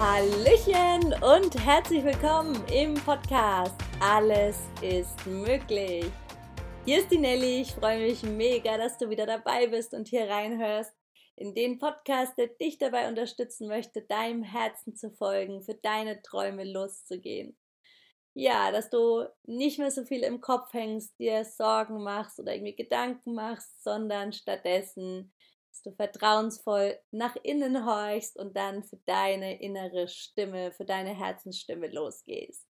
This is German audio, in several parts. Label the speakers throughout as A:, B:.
A: Hallöchen und herzlich willkommen im Podcast Alles ist möglich. Hier ist die Nelly, ich freue mich mega, dass du wieder dabei bist und hier reinhörst in den Podcast, der dich dabei unterstützen möchte, deinem Herzen zu folgen, für deine Träume loszugehen. Ja, dass du nicht mehr so viel im Kopf hängst, dir Sorgen machst oder irgendwie Gedanken machst, sondern stattdessen dass du vertrauensvoll nach innen horchst und dann für deine innere Stimme, für deine Herzensstimme losgehst.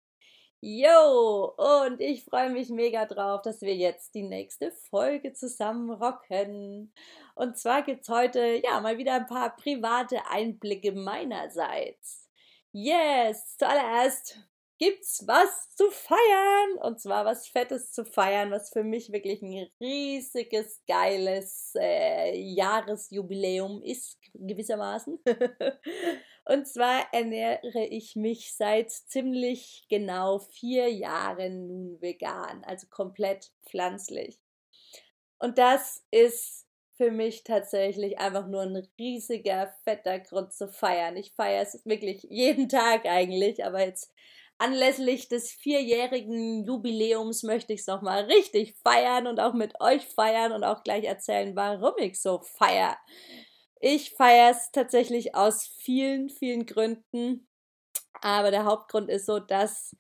A: Jo, und ich freue mich mega drauf, dass wir jetzt die nächste Folge zusammen rocken. Und zwar gibt es heute ja mal wieder ein paar private Einblicke meinerseits. Yes, zuallererst gibt's was zu feiern. Und zwar was Fettes zu feiern, was für mich wirklich ein riesiges, geiles äh, Jahresjubiläum ist, gewissermaßen. Und zwar ernähre ich mich seit ziemlich genau vier Jahren nun vegan, also komplett pflanzlich. Und das ist für mich tatsächlich einfach nur ein riesiger, fetter Grund zu feiern. Ich feiere es wirklich jeden Tag eigentlich, aber jetzt anlässlich des vierjährigen Jubiläums möchte ich es nochmal richtig feiern und auch mit euch feiern und auch gleich erzählen, warum ich so feier. Ich feiere es tatsächlich aus vielen, vielen Gründen. Aber der Hauptgrund ist so, dass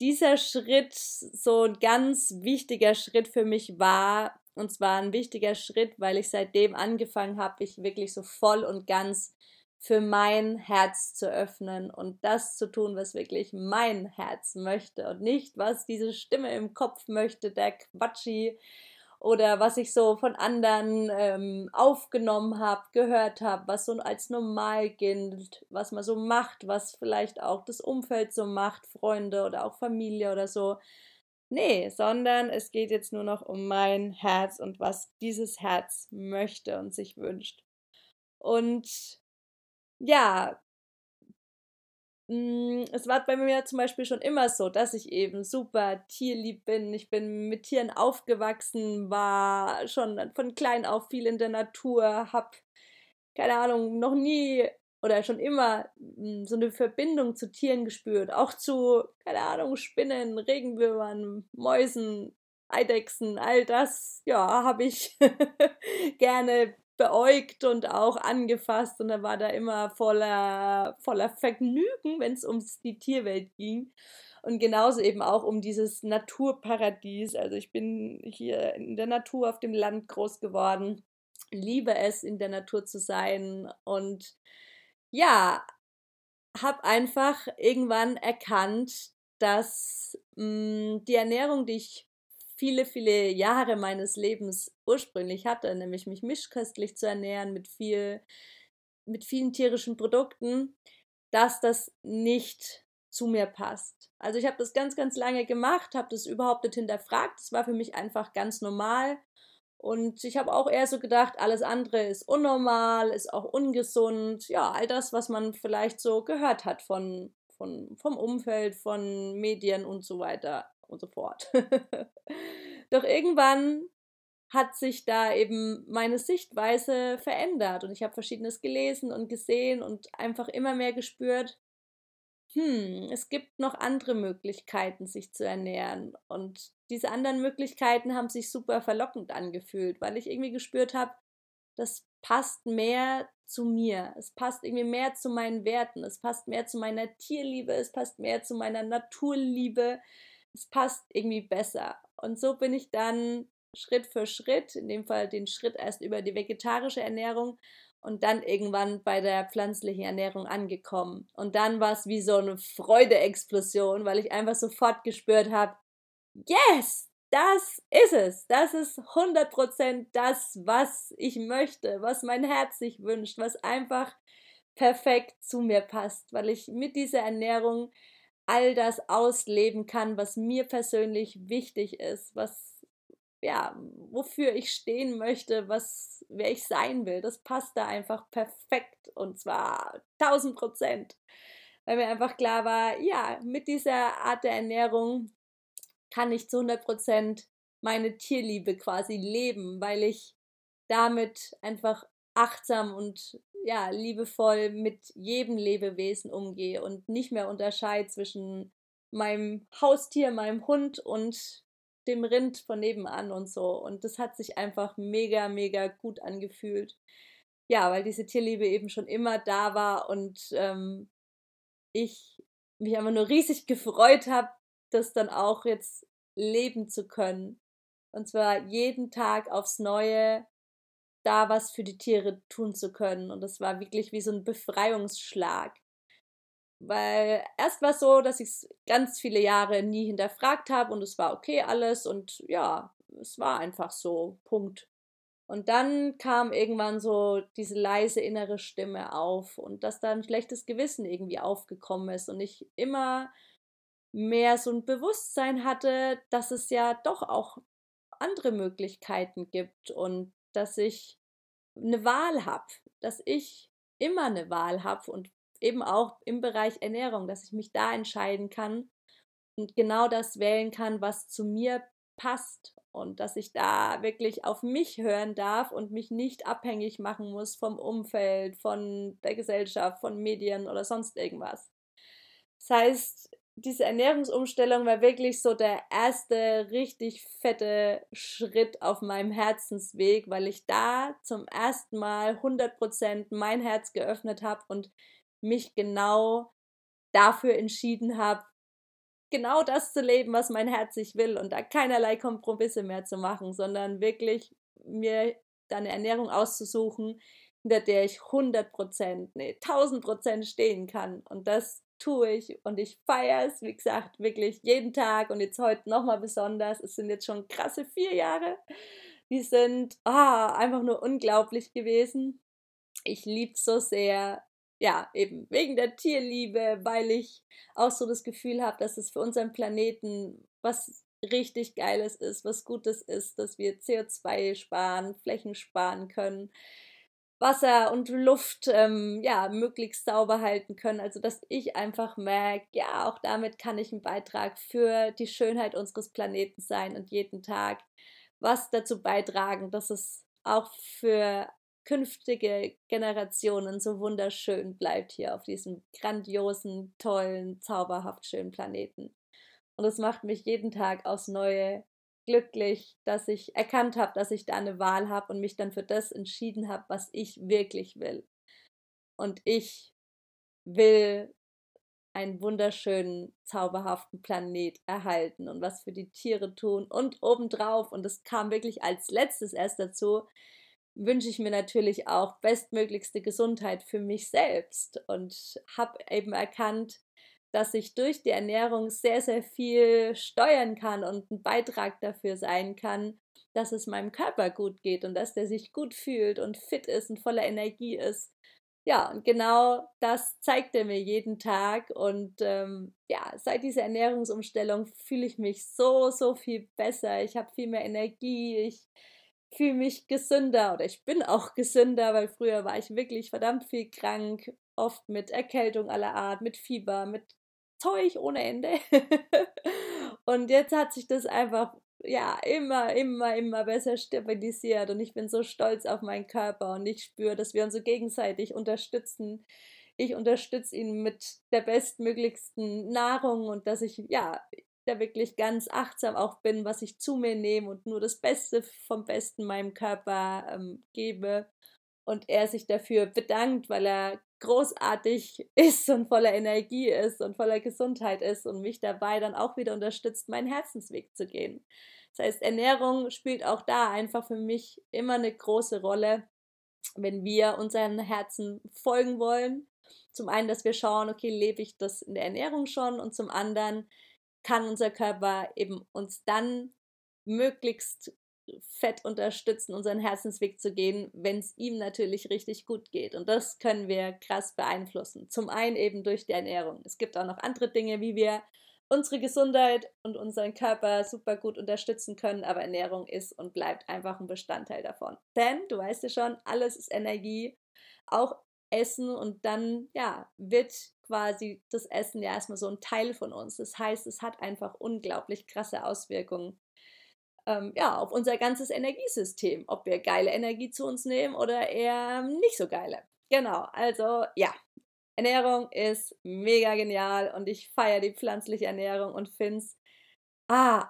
A: dieser Schritt so ein ganz wichtiger Schritt für mich war. Und zwar ein wichtiger Schritt, weil ich seitdem angefangen habe, ich wirklich so voll und ganz für mein Herz zu öffnen und das zu tun, was wirklich mein Herz möchte und nicht, was diese Stimme im Kopf möchte, der Quatschi oder was ich so von anderen ähm, aufgenommen habe, gehört habe, was so als normal gilt, was man so macht, was vielleicht auch das Umfeld so macht, Freunde oder auch Familie oder so. Nee, sondern es geht jetzt nur noch um mein Herz und was dieses Herz möchte und sich wünscht. Und ja, hm, es war bei mir zum Beispiel schon immer so, dass ich eben super tierlieb bin. Ich bin mit Tieren aufgewachsen, war schon von klein auf viel in der Natur, hab, keine Ahnung, noch nie oder schon immer hm, so eine Verbindung zu Tieren gespürt. Auch zu, keine Ahnung, Spinnen, Regenwürmern, Mäusen, Eidechsen, all das, ja, habe ich gerne beäugt und auch angefasst und er war da immer voller, voller Vergnügen, wenn es um die Tierwelt ging. Und genauso eben auch um dieses Naturparadies. Also ich bin hier in der Natur auf dem Land groß geworden, liebe es, in der Natur zu sein und ja, habe einfach irgendwann erkannt, dass mh, hm, die Ernährung, die ich viele, viele Jahre meines Lebens ursprünglich hatte, nämlich mich mischköstlich zu ernähren mit viel, mit vielen tierischen Produkten, dass das nicht zu mir passt. Also ich habe das ganz, ganz lange gemacht, habe das überhaupt nicht hinterfragt. Das war für mich einfach ganz normal. Und ich habe auch eher so gedacht, alles andere ist unnormal, ist auch ungesund. Ja, all das, was man vielleicht so gehört hat von, von, vom Umfeld, von Medien und so weiter und so fort. Doch irgendwann hat sich da eben meine Sichtweise verändert und ich habe verschiedenes gelesen und gesehen und einfach immer mehr gespürt, hm, es gibt noch andere Möglichkeiten, sich zu ernähren. Und diese anderen Möglichkeiten haben sich super verlockend angefühlt, weil ich irgendwie gespürt habe, das passt mehr zu mir. Es passt irgendwie mehr zu meinen Werten. Es passt mehr zu meiner Tierliebe. Es passt mehr zu meiner Naturliebe es passt irgendwie besser. Und so bin ich dann Schritt für Schritt, in dem Fall den Schritt erst über die vegetarische Ernährung und dann irgendwann bei der pflanzlichen Ernährung angekommen. Und dann war es wie so eine Freudeexplosion, weil ich einfach sofort gespürt habe, yes, das ist es. Das ist 100% das, was ich möchte, was mein Herz sich wünscht, was einfach perfekt zu mir passt, weil ich mit dieser Ernährung all das ausleben kann, was mir persönlich wichtig ist, was ja, wofür ich stehen möchte, was wer ich sein will. Das passt da einfach perfekt und zwar 1000 Prozent. Weil mir einfach klar war, ja, mit dieser Art der Ernährung kann ich zu 100 Prozent meine Tierliebe quasi leben, weil ich damit einfach achtsam und ja, liebevoll mit jedem Lebewesen umgehe und nicht mehr unterscheide zwischen meinem Haustier, meinem Hund und dem Rind von nebenan und so. Und das hat sich einfach mega, mega gut angefühlt. Ja, weil diese Tierliebe eben schon immer da war und ähm, ich mich einfach nur riesig gefreut habe, das dann auch jetzt leben zu können. Und zwar jeden Tag aufs Neue da was für die Tiere tun zu können. Und das war wirklich wie so ein Befreiungsschlag. Weil erst war es so, dass ich es ganz viele Jahre nie hinterfragt habe und es war okay alles und ja, es war einfach so, Punkt. Und dann kam irgendwann so diese leise innere Stimme auf und dass da ein schlechtes Gewissen irgendwie aufgekommen ist und ich immer mehr so ein Bewusstsein hatte, dass es ja doch auch andere Möglichkeiten gibt und dass ich eine Wahl habe, dass ich immer eine Wahl habe und eben auch im Bereich Ernährung, dass ich mich da entscheiden kann und genau das wählen kann, was zu mir passt und dass ich da wirklich auf mich hören darf und mich nicht abhängig machen muss vom Umfeld, von der Gesellschaft, von Medien oder sonst irgendwas. Das heißt, diese Ernährungsumstellung war wirklich so der erste richtig fette Schritt auf meinem Herzensweg, weil ich da zum ersten Mal 100% mein Herz geöffnet habe und mich genau dafür entschieden habe, genau das zu leben, was mein Herz sich will und da keinerlei Kompromisse mehr zu machen, sondern wirklich mir da eine Ernährung auszusuchen, hinter der ich 100%, nee, 1000% stehen kann. Und das tue ich und ich feiere es, wie gesagt, wirklich jeden Tag und jetzt heute nochmal besonders. Es sind jetzt schon krasse vier Jahre. Die sind ah, einfach nur unglaublich gewesen. Ich liebe es so sehr, ja, eben wegen der Tierliebe, weil ich auch so das Gefühl habe, dass es für unseren Planeten was richtig Geiles ist, was Gutes ist, dass wir CO2 sparen, Flächen sparen können, Wasser und Luft ähm, ja möglichst sauber halten können. Also dass ich einfach merke, ja, auch damit kann ich ein Beitrag für die Schönheit unseres Planeten sein und jeden Tag was dazu beitragen, dass es auch für künftige Generationen so wunderschön bleibt hier auf diesem grandiosen, tollen, zauberhaft schönen Planeten. Und es macht mich jeden Tag aufs Neue glücklich, dass ich erkannt habe, dass ich da eine Wahl habe und mich dann für das entschieden habe, was ich wirklich will. Und ich will einen wunderschönen, zauberhaften Planet erhalten und was für die Tiere tun und obendrauf, und das kam wirklich als letztes erst dazu, wünsche ich mir natürlich auch bestmöglichste Gesundheit für mich selbst und habe eben erkannt, dass ich durch die Ernährung sehr, sehr viel steuern kann und ein Beitrag dafür sein kann, dass es meinem Körper gut geht und dass der sich gut fühlt und fit ist und voller Energie ist. Ja, und genau das zeigt er mir jeden Tag. Und ähm, ja, seit dieser Ernährungsumstellung fühle ich mich so, so viel besser. Ich habe viel mehr Energie. Ich fühle mich gesünder oder ich bin auch gesünder, weil früher war ich wirklich verdammt viel krank, oft mit Erkältung aller Art, mit Fieber, mit Zeug ohne Ende. und jetzt hat sich das einfach ja immer, immer, immer besser stabilisiert und ich bin so stolz auf meinen Körper und ich spüre, dass wir uns so gegenseitig unterstützen. Ich unterstütze ihn mit der bestmöglichsten Nahrung und dass ich ja da wirklich ganz achtsam auch bin, was ich zu mir nehme und nur das Beste vom Besten meinem Körper ähm, gebe und er sich dafür bedankt, weil er großartig ist und voller Energie ist und voller Gesundheit ist und mich dabei dann auch wieder unterstützt, meinen Herzensweg zu gehen. Das heißt, Ernährung spielt auch da einfach für mich immer eine große Rolle, wenn wir unseren Herzen folgen wollen. Zum einen, dass wir schauen, okay, lebe ich das in der Ernährung schon und zum anderen kann unser Körper eben uns dann möglichst fett unterstützen, unseren Herzensweg zu gehen, wenn es ihm natürlich richtig gut geht. Und das können wir krass beeinflussen. Zum einen eben durch die Ernährung. Es gibt auch noch andere Dinge, wie wir unsere Gesundheit und unseren Körper super gut unterstützen können, aber Ernährung ist und bleibt einfach ein Bestandteil davon. Denn, du weißt ja schon, alles ist Energie, auch Essen und dann, ja, wird quasi das Essen ja erstmal so ein Teil von uns. Das heißt, es hat einfach unglaublich krasse Auswirkungen ähm, ja, auf unser ganzes Energiesystem, ob wir geile Energie zu uns nehmen oder eher nicht so geile. genau, also ja, Ernährung ist mega genial und ich feiere die pflanzliche Ernährung und finde es ah,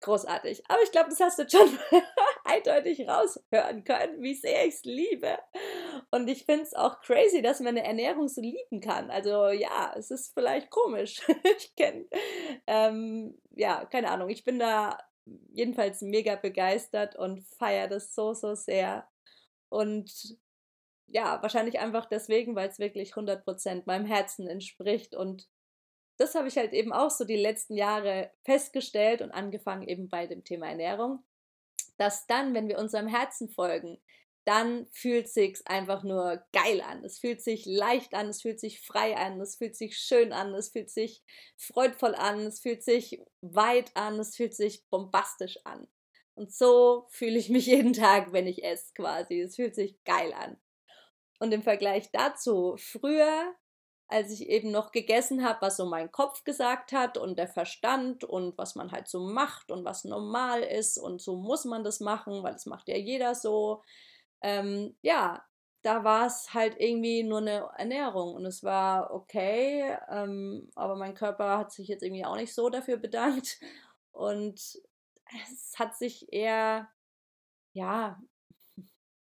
A: großartig. Aber ich glaube, das hast du schon eindeutig raushören können, wie sehr ich es liebe. Und ich finde es auch crazy, dass man eine Ernährung so lieben kann. Also ja, es ist vielleicht komisch. ich kenne, ähm, ja, keine Ahnung. Ich bin da jedenfalls mega begeistert und feiere das so, so sehr. Und ja, wahrscheinlich einfach deswegen, weil es wirklich 100% meinem Herzen entspricht. Und das habe ich halt eben auch so die letzten Jahre festgestellt und angefangen eben bei dem Thema Ernährung, dass dann, wenn wir unserem Herzen folgen, dann fühlt sich's einfach nur geil an. Es fühlt sich leicht an, es fühlt sich frei an, es fühlt sich schön an, es fühlt sich freudvoll an, es fühlt sich weit an, es fühlt sich bombastisch an. Und so fühle ich mich jeden Tag, wenn ich esse quasi. Es fühlt sich geil an. Und im Vergleich dazu, früher, als ich eben noch gegessen habe, was so mein Kopf gesagt hat und der Verstand und was man halt so macht und was normal ist und so muss man das machen, weil das macht ja jeder so. Ähm, ja, da war es halt irgendwie nur eine Ernährung und es war okay, ähm, aber mein Körper hat sich jetzt irgendwie auch nicht so dafür bedankt und es hat sich eher, ja,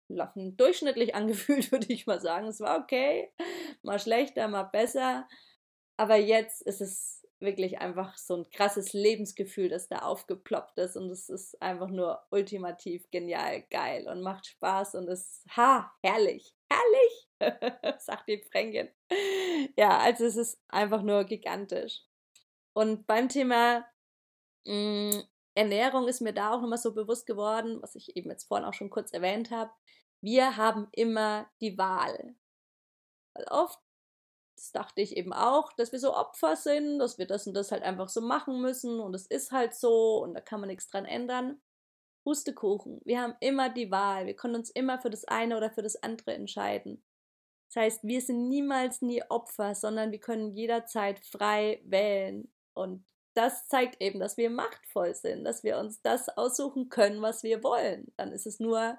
A: durchschnittlich angefühlt, würde ich mal sagen. Es war okay, mal schlechter, mal besser. Aber jetzt ist es wirklich einfach so ein krasses Lebensgefühl, das da aufgeploppt ist. Und es ist einfach nur ultimativ genial, geil und macht Spaß und ist, ha, herrlich, herrlich, sagt die Fränkin. Ja, also es ist einfach nur gigantisch. Und beim Thema mh, mm, Ernährung ist mir da auch nochmal so bewusst geworden, was ich eben jetzt vorhin auch schon kurz erwähnt habe. Wir haben immer die Wahl. Weil oft, das dachte ich eben auch, dass wir so Opfer sind, dass wir das und das halt einfach so machen müssen und es ist halt so und da kann man nichts dran ändern. Pustekuchen. Wir haben immer die Wahl. Wir können uns immer für das eine oder für das andere entscheiden. Das heißt, wir sind niemals nie Opfer, sondern wir können jederzeit frei wählen. Und das zeigt eben, dass wir machtvoll sind, dass wir uns das aussuchen können, was wir wollen. Dann ist es nur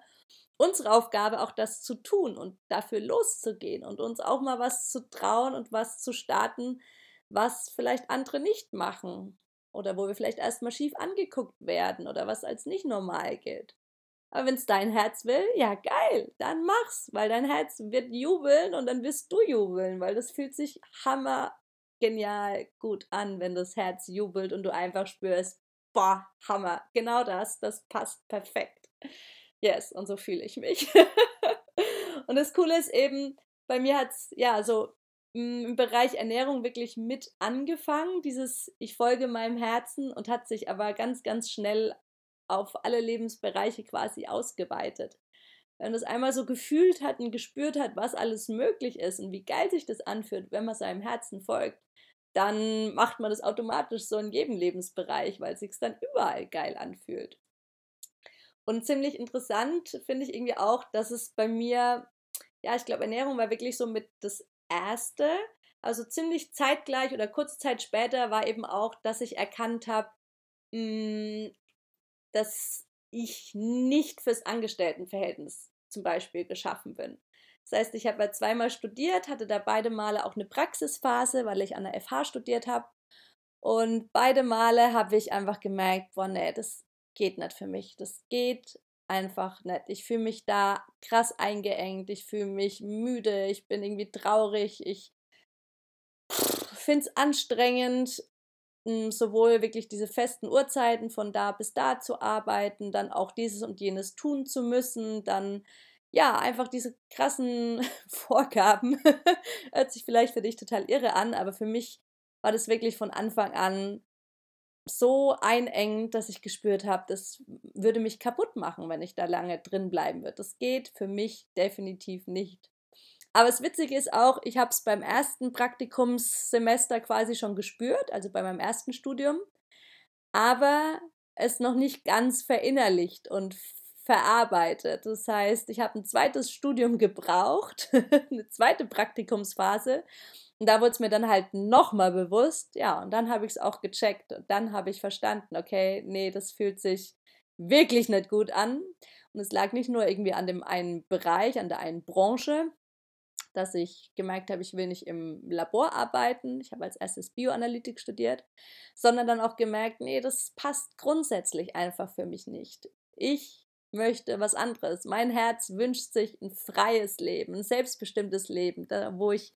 A: unsere Aufgabe, auch das zu tun und dafür loszugehen und uns auch mal was zu trauen und was zu starten, was vielleicht andere nicht machen oder wo wir vielleicht erstmal schief angeguckt werden oder was als nicht normal gilt. Aber wenn es dein Herz will, ja geil, dann mach's, weil dein Herz wird jubeln und dann wirst du jubeln, weil das fühlt sich hammer genial gut an, wenn das Herz jubelt und du einfach spürst, boah, Hammer, genau das, das passt perfekt. Yes, und so fühle ich mich. und das Coole ist eben, bei mir hat es ja so im Bereich Ernährung wirklich mit angefangen, dieses ich folge meinem Herzen und hat sich aber ganz, ganz schnell auf alle Lebensbereiche quasi ausgeweitet. Wenn man das einmal so gefühlt hat und gespürt hat, was alles möglich ist und wie geil sich das anfühlt, wenn man seinem Herzen folgt, dann macht man das automatisch so in jedem Lebensbereich, weil es sich dann überall geil anfühlt. Und ziemlich interessant finde ich irgendwie auch, dass es bei mir, ja, ich glaube, Ernährung war wirklich so mit das Erste. Also ziemlich zeitgleich oder kurze Zeit später war eben auch, dass ich erkannt habe, hm, dass ich nicht fürs Angestelltenverhältnis zum Beispiel geschaffen bin. Das heißt, ich habe ja zweimal studiert, hatte da beide Male auch eine Praxisphase, weil ich an der FH studiert habe. Und beide Male habe ich einfach gemerkt, boah, nee, das geht nicht für mich. Das geht einfach nicht. Ich fühle mich da krass eingeengt, ich fühle mich müde, ich bin irgendwie traurig, ich finde es anstrengend, hm, sowohl wirklich diese festen Uhrzeiten von da bis da zu arbeiten, dann auch dieses und jenes tun zu müssen, dann ja, einfach diese krassen Vorgaben. Hört sich vielleicht für dich total irre an, aber für mich war das wirklich von Anfang an so einengend, dass ich gespürt habe, das würde mich kaputt machen, wenn ich da lange drin bleiben würde. Das geht für mich definitiv nicht. Aber das Witzige ist auch, ich habe es beim ersten Praktikumssemester quasi schon gespürt, also bei meinem ersten Studium, aber es noch nicht ganz verinnerlicht und verarbeitet. Das heißt, ich habe ein zweites Studium gebraucht, eine zweite Praktikumsphase. Und da wurde es mir dann halt nochmal bewusst, ja, und dann habe ich es auch gecheckt und dann habe ich verstanden, okay, nee, das fühlt sich wirklich nicht gut an. Und es lag nicht nur irgendwie an dem einen Bereich, an der einen Branche. dass ich gemerkt habe, ich will nicht im Labor arbeiten. Ich habe als erstes Bioanalytik studiert, sondern dann auch gemerkt, nee, das passt grundsätzlich einfach für mich nicht. Ich möchte was anderes. Mein Herz wünscht sich ein freies Leben, ein selbstbestimmtes Leben, da, wo ich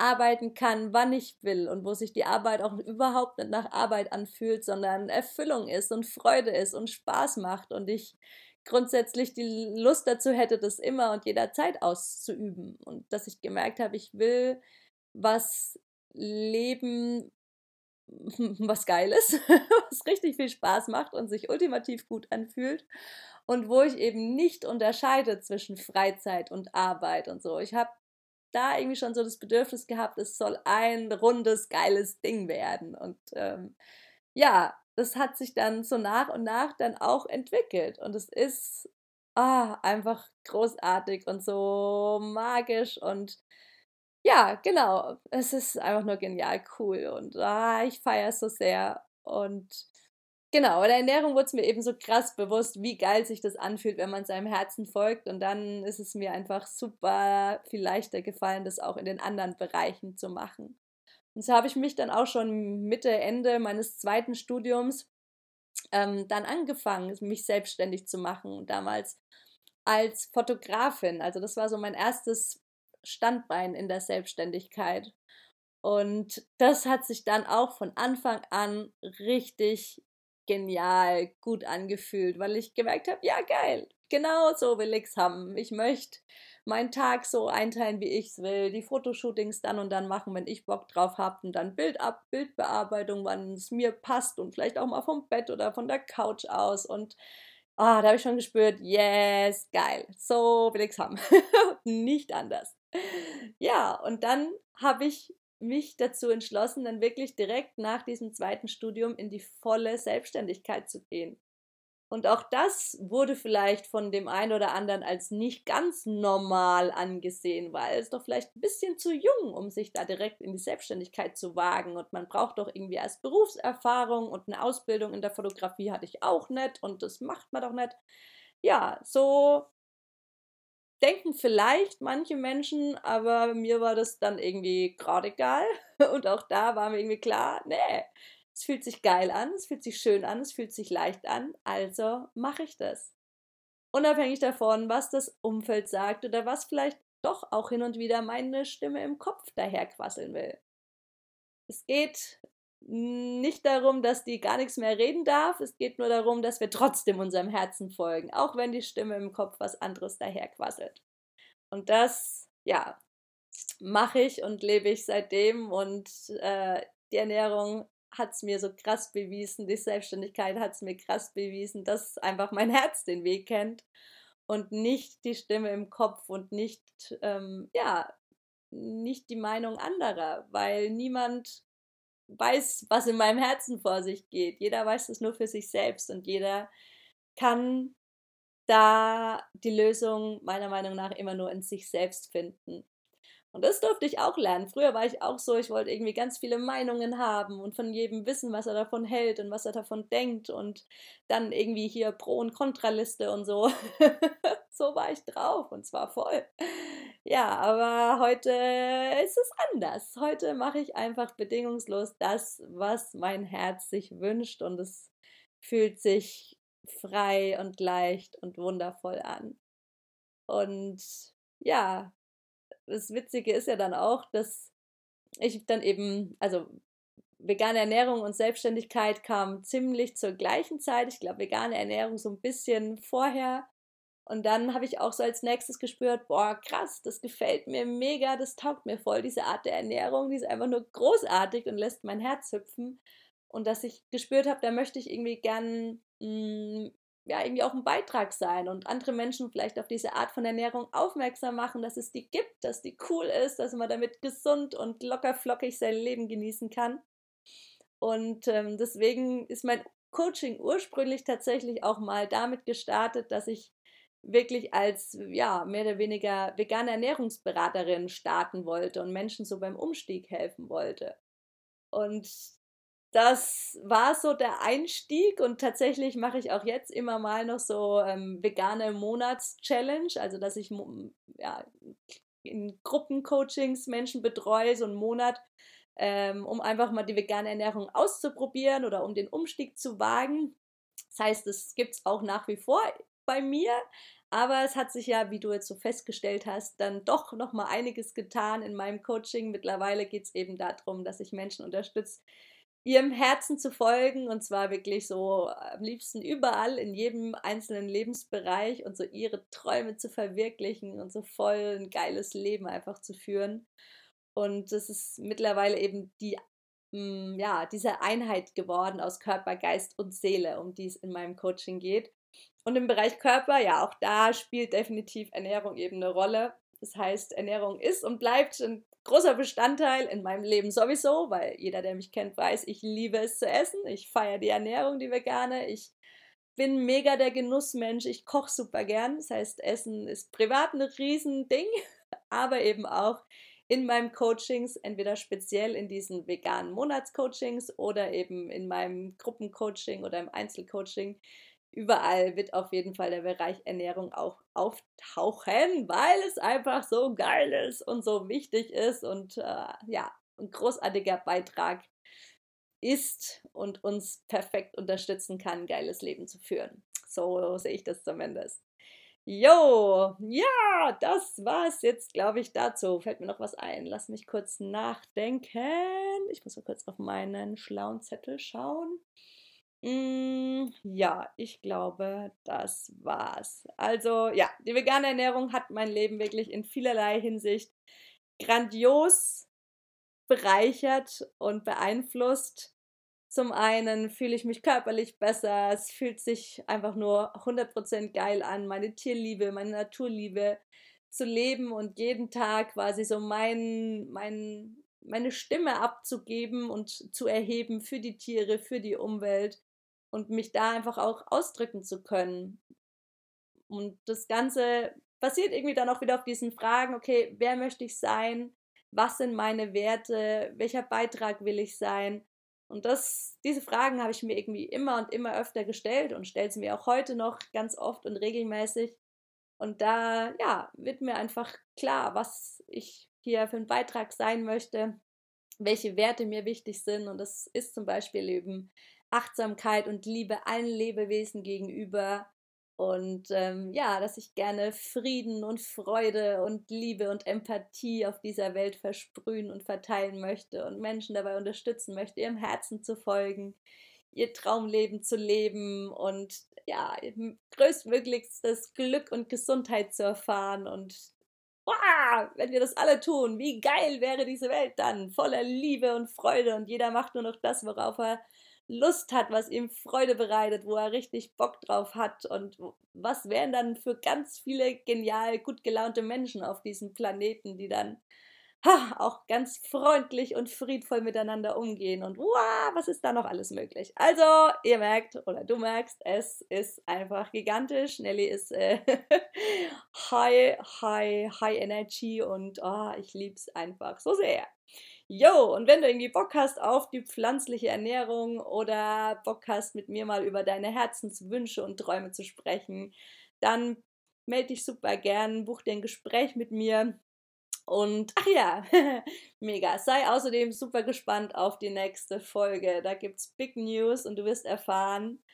A: arbeiten kann, wann ich will und wo sich die Arbeit auch überhaupt nicht nach Arbeit anfühlt, sondern Erfüllung ist und Freude ist und Spaß macht und ich grundsätzlich die Lust dazu hätte, das immer und jederzeit auszuüben. Und dass ich gemerkt habe, ich will was leben, was geil ist, was richtig viel Spaß macht und sich ultimativ gut anfühlt und wo ich eben nicht unterscheide zwischen Freizeit und Arbeit und so. Ich habe da irgendwie schon so das Bedürfnis gehabt, es soll ein rundes, geiles Ding werden. Und ähm, ja, das hat sich dann so nach und nach dann auch entwickelt. Und es ist ah, einfach großartig und so magisch und ja, genau. Es ist einfach nur genial cool und ah, ich feiere es so sehr. Und genau, in der Ernährung wurde es mir eben so krass bewusst, wie geil sich das anfühlt, wenn man seinem Herzen folgt. Und dann ist es mir einfach super viel leichter gefallen, das auch in den anderen Bereichen zu machen. Und so habe ich mich dann auch schon Mitte, Ende meines zweiten Studiums ähm, dann angefangen, mich selbstständig zu machen. Damals als Fotografin. Also das war so mein erstes Standbein in der Selbstständigkeit. Und das hat sich dann auch von Anfang an richtig genial gut angefühlt, weil ich gemerkt habe, ja geil, genau so will ich es haben. Ich möchte meinen Tag so einteilen, wie ich es will, die Fotoshootings dann und dann machen, wenn ich Bock drauf habe und dann Bild ab, Bildbearbeitung, wann es mir passt und vielleicht auch mal vom Bett oder von der Couch aus und ah, da habe ich schon gespürt, yes, geil, so will ich es haben. Nicht anders. Ja, und dann habe ich mich dazu entschlossen, dann wirklich direkt nach diesem zweiten Studium in die volle Selbstständigkeit zu gehen. Und auch das wurde vielleicht von dem einen oder anderen als nicht ganz normal angesehen, weil es doch vielleicht ein bisschen zu jung, um sich da direkt in die Selbstständigkeit zu wagen. Und man braucht doch irgendwie erst Berufserfahrung und eine Ausbildung in der Fotografie hatte ich auch nicht und das macht man doch nicht. Ja, so denken vielleicht manche Menschen, aber mir war das dann irgendwie gerade egal. Und auch da war mir irgendwie klar, nee, es fühlt sich geil an, es fühlt sich schön an, es fühlt sich leicht an, also mache ich das. Unabhängig davon, was das Umfeld sagt oder was vielleicht doch auch hin und wieder meine Stimme im Kopf daherquasseln will. Es geht nicht darum, dass die gar nichts mehr reden darf, es geht nur darum, dass wir trotzdem unserem Herzen folgen, auch wenn die Stimme im Kopf was anderes daherquasselt. Und das, ja, mache ich und lebe ich seitdem und äh, die Ernährung hat es mir so krass bewiesen, die Selbstständigkeit hat es mir krass bewiesen, dass einfach mein Herz den Weg kennt und nicht die Stimme im Kopf und nicht, ähm, ja, nicht die Meinung anderer, weil niemand weiß, was in meinem Herzen vor sich geht. Jeder weiß es nur für sich selbst und jeder kann da die Lösung meiner Meinung nach immer nur in sich selbst finden. Und das durfte ich auch lernen. Früher war ich auch so, ich wollte irgendwie ganz viele Meinungen haben und von jedem wissen, was er davon hält und was er davon denkt und dann irgendwie hier Pro- und Kontraliste und so. so war ich drauf und zwar voll. Ja, aber heute ist es anders. Heute mache ich einfach bedingungslos das, was mein Herz sich wünscht und es fühlt sich frei und leicht und wundervoll an. Und ja, das Witzige ist ja dann auch, dass ich dann eben, also vegane Ernährung und Selbstständigkeit kam ziemlich zur gleichen Zeit. Ich glaube, vegane Ernährung so ein bisschen vorher. Und dann habe ich auch so als nächstes gespürt, boah, krass, das gefällt mir mega, das taugt mir voll, diese Art der Ernährung, die ist einfach nur großartig und lässt mein Herz hüpfen. Und dass ich gespürt habe, da möchte ich irgendwie gern mh, hm, ja irgendwie auch ein Beitrag sein und andere Menschen vielleicht auf diese Art von Ernährung aufmerksam machen, dass es die gibt, dass die cool ist, dass man damit gesund und locker flockig sein Leben genießen kann. Und ähm, deswegen ist mein Coaching ursprünglich tatsächlich auch mal damit gestartet, dass ich wirklich als ja mehr oder weniger vegane Ernährungsberaterin starten wollte und Menschen so beim Umstieg helfen wollte. Und das war so der Einstieg und tatsächlich mache ich auch jetzt immer mal noch so ähm, vegane Monats-Challenge, also dass ich ja, in Gruppencoachings Menschen betreue, so einen Monat, ähm, um einfach mal die vegane Ernährung auszuprobieren oder um den Umstieg zu wagen. Das heißt, es gibt es auch nach wie vor bei mir, aber es hat sich ja, wie du jetzt so festgestellt hast, dann doch noch mal einiges getan in meinem Coaching. Mittlerweile geht es eben darum, dass ich Menschen unterstütze, ihrem Herzen zu folgen und zwar wirklich so am liebsten überall in jedem einzelnen Lebensbereich und so ihre Träume zu verwirklichen und so voll ein geiles Leben einfach zu führen. Und das ist mittlerweile eben die mm, ja, diese Einheit geworden aus Körper, Geist und Seele, um die es in meinem Coaching geht. Und im Bereich Körper, ja, auch da spielt definitiv Ernährung eben eine Rolle. Das heißt, Ernährung ist und bleibt ein großer Bestandteil in meinem Leben sowieso, weil jeder, der mich kennt, weiß, ich liebe es zu essen. Ich feiere die Ernährung, die vegane. Ich bin mega der Genussmensch. Ich koche super gern. Das heißt, Essen ist privat ein Riesending, aber eben auch in meinem Coachings, entweder speziell in diesen veganen Monatscoachings oder eben in meinem Gruppencoaching oder im Einzelcoaching überall wird auf jeden Fall der Bereich Ernährung auch auftauchen, weil es einfach so geil ist und so wichtig ist und äh, ja, ein großartiger Beitrag ist und uns perfekt unterstützen kann, ein geiles Leben zu führen. So sehe ich das zumindest. Jo, ja, das war's jetzt, glaube ich, dazu. Fällt mir noch was ein. Lass mich kurz nachdenken. Ich muss mal kurz auf meinen schlauen Zettel schauen. Mm, ja, ich glaube, das war's. Also ja, die vegane Ernährung hat mein Leben wirklich in vielerlei Hinsicht grandios bereichert und beeinflusst. Zum einen fühle ich mich körperlich besser, es fühlt sich einfach nur 100% geil an, meine Tierliebe, meine Naturliebe zu leben und jeden Tag quasi so mein, mein, meine Stimme abzugeben und zu erheben für die Tiere, für die Umwelt und mich da einfach auch ausdrücken zu können. Und das Ganze basiert irgendwie dann auch wieder auf diesen Fragen, okay, wer möchte ich sein? Was sind meine Werte? Welcher Beitrag will ich sein? Und das, diese Fragen habe ich mir irgendwie immer und immer öfter gestellt und stelle sie mir auch heute noch ganz oft und regelmäßig. Und da, ja, wird mir einfach klar, was ich hier für einen Beitrag sein möchte, welche Werte mir wichtig sind. Und das ist zum Beispiel eben Achtsamkeit und Liebe allen Lebewesen gegenüber. Und ähm, ja, dass ich gerne Frieden und Freude und Liebe und Empathie auf dieser Welt versprühen und verteilen möchte und Menschen dabei unterstützen möchte, ihrem Herzen zu folgen, ihr Traumleben zu leben und ja, größtmöglichstes Glück und Gesundheit zu erfahren. Und wow, wenn wir das alle tun, wie geil wäre diese Welt dann, voller Liebe und Freude und jeder macht nur noch das, worauf er Lust hat, was ihm Freude bereitet, wo er richtig Bock drauf hat und was wären dann für ganz viele genial gut gelaunte Menschen auf diesem Planeten, die dann ha, auch ganz freundlich und friedvoll miteinander umgehen und wow, was ist da noch alles möglich? Also, ihr merkt oder du merkst, es ist einfach gigantisch. Nelly ist äh, high, high, high energy und oh, ich lieb's einfach so sehr. Jo, und wenn du irgendwie Bock hast auf die pflanzliche Ernährung oder Bock hast, mit mir mal über deine Herzenswünsche und Träume zu sprechen, dann melde dich super gern, buch dir ein Gespräch mit mir. Und ach ja, mega. Sei außerdem super gespannt auf die nächste Folge. Da gibt's Big News und du wirst erfahren,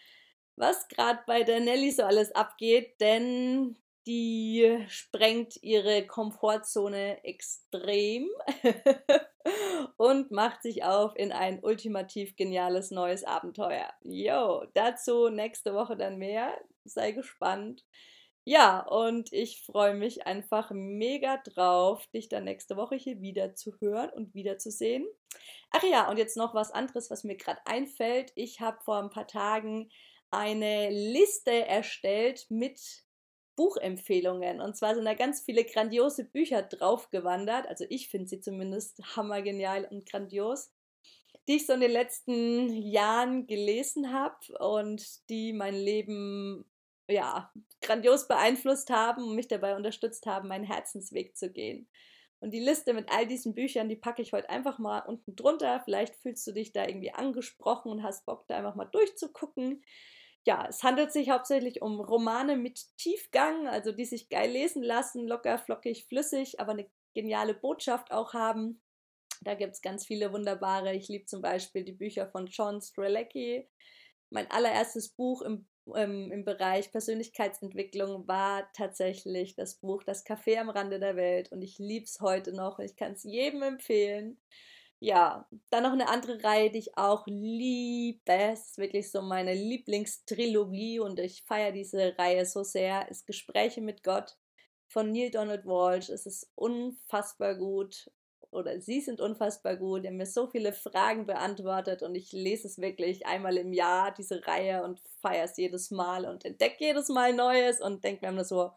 A: was gerade bei der Nelly so alles abgeht, denn die sprengt ihre Komfortzone extrem und macht sich auf in ein ultimativ geniales neues Abenteuer. Jo, dazu nächste Woche dann mehr. Sei gespannt. Ja, und ich freue mich einfach mega drauf, dich dann nächste Woche hier wieder zu hören und wieder zu sehen. Ach ja, und jetzt noch was anderes, was mir gerade einfällt. Ich habe vor ein paar Tagen eine Liste erstellt mit Buchempfehlungen. Und zwar sind da ganz viele grandiose Bücher draufgewandert. Also ich finde sie zumindest hammergenial und grandios, die ich so in den letzten Jahren gelesen habe und die mein Leben ja grandios beeinflusst haben und mich dabei unterstützt haben, meinen Herzensweg zu gehen. Und die Liste mit all diesen Büchern, die packe ich heute einfach mal unten drunter. Vielleicht fühlst du dich da irgendwie angesprochen und hast Bock, da einfach mal durchzugucken. Ja, es handelt sich hauptsächlich um Romane mit Tiefgang, also die sich geil lesen lassen, locker, flockig, flüssig, aber eine geniale Botschaft auch haben. Da gibt es ganz viele wunderbare. Ich liebe zum Beispiel die Bücher von John Strelecki. Mein allererstes Buch im, ähm, im Bereich Persönlichkeitsentwicklung war tatsächlich das Buch Das Café am Rande der Welt und ich liebe es heute noch. Ich kann es jedem empfehlen. Ja, dann noch eine andere Reihe, die ich auch liebe. Es ist wirklich so meine Lieblingstrilogie und ich feiere diese Reihe so sehr. Ist Gespräche mit Gott von Neil Donald Walsh. Es ist unfassbar gut oder sie sind unfassbar gut. Die haben mir so viele Fragen beantwortet und ich lese es wirklich einmal im Jahr, diese Reihe, und feiere es jedes Mal und entdecke jedes Mal Neues und denke mir immer so,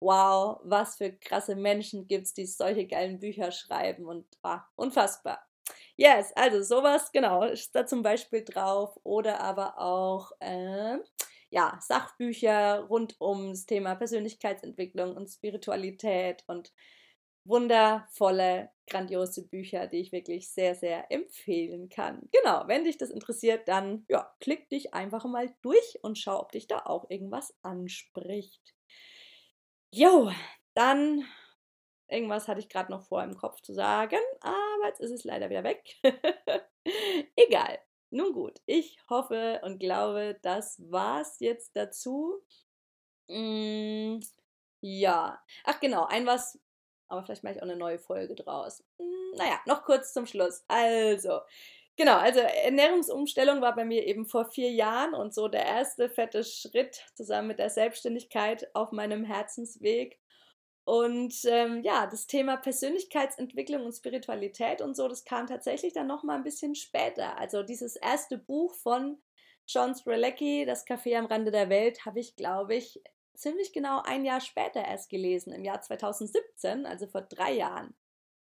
A: wow, was für krasse Menschen gibt es, die solche geilen Bücher schreiben und ah, unfassbar. Yes, also sowas, genau, ist da zum Beispiel drauf. Oder aber auch, äh, ja, Sachbücher rund ums Thema Persönlichkeitsentwicklung und Spiritualität und wundervolle, grandiose Bücher, die ich wirklich sehr, sehr empfehlen kann. Genau, wenn dich das interessiert, dann ja, klick dich einfach mal durch und schau, ob dich da auch irgendwas anspricht. Jo, dann Irgendwas hatte ich gerade noch vor im Kopf zu sagen, aber jetzt ist es leider wieder weg. Egal. Nun gut, ich hoffe und glaube, das war's jetzt dazu. Mm, ja. Ach genau, ein was, aber vielleicht mache ich auch eine neue Folge draus. Mm, naja, noch kurz zum Schluss. Also, Genau, also Ernährungsumstellung war bei mir eben vor vier Jahren und so der erste fette Schritt zusammen mit der Selbstständigkeit auf meinem Herzensweg. Und ähm, ja, das Thema Persönlichkeitsentwicklung und Spiritualität und so, das kam tatsächlich dann noch mal ein bisschen später. Also dieses erste Buch von John Strelecki, Das Café am Rande der Welt, habe ich, glaube ich, ziemlich genau ein Jahr später erst gelesen, im Jahr 2017, also vor drei Jahren.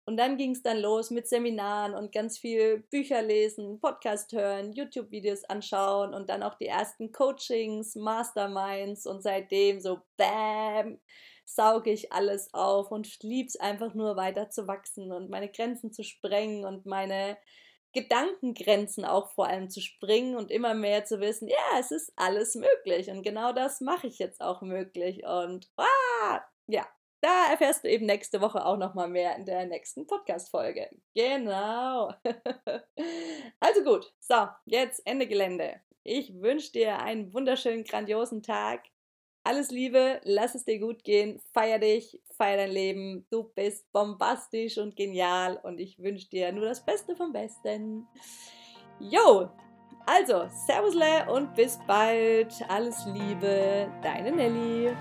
A: Und dann ging es dann los mit Seminaren und ganz viel Bücher lesen, Podcast hören, YouTube-Videos anschauen und dann auch die ersten Coachings, Masterminds und seitdem so BAM sauge ich alles auf und liebe es einfach nur weiter zu wachsen und meine Grenzen zu sprengen und meine Gedankengrenzen auch vor allem zu springen und immer mehr zu wissen, ja, es ist alles möglich und genau das mache ich jetzt auch möglich und ah, ja, da erfährst du eben nächste Woche auch noch mal mehr in der nächsten Podcast Folge. Genau. also gut, so, jetzt Ende Gelände. Ich wünsche dir einen wunderschönen grandiosen Tag. Alles Liebe, lass es dir gut gehen, feier dich, feier dein Leben. Du bist bombastisch und genial und ich wünsche dir nur das Beste vom Besten. Jo, also, Servusle und bis bald. Alles Liebe, deine Nelly.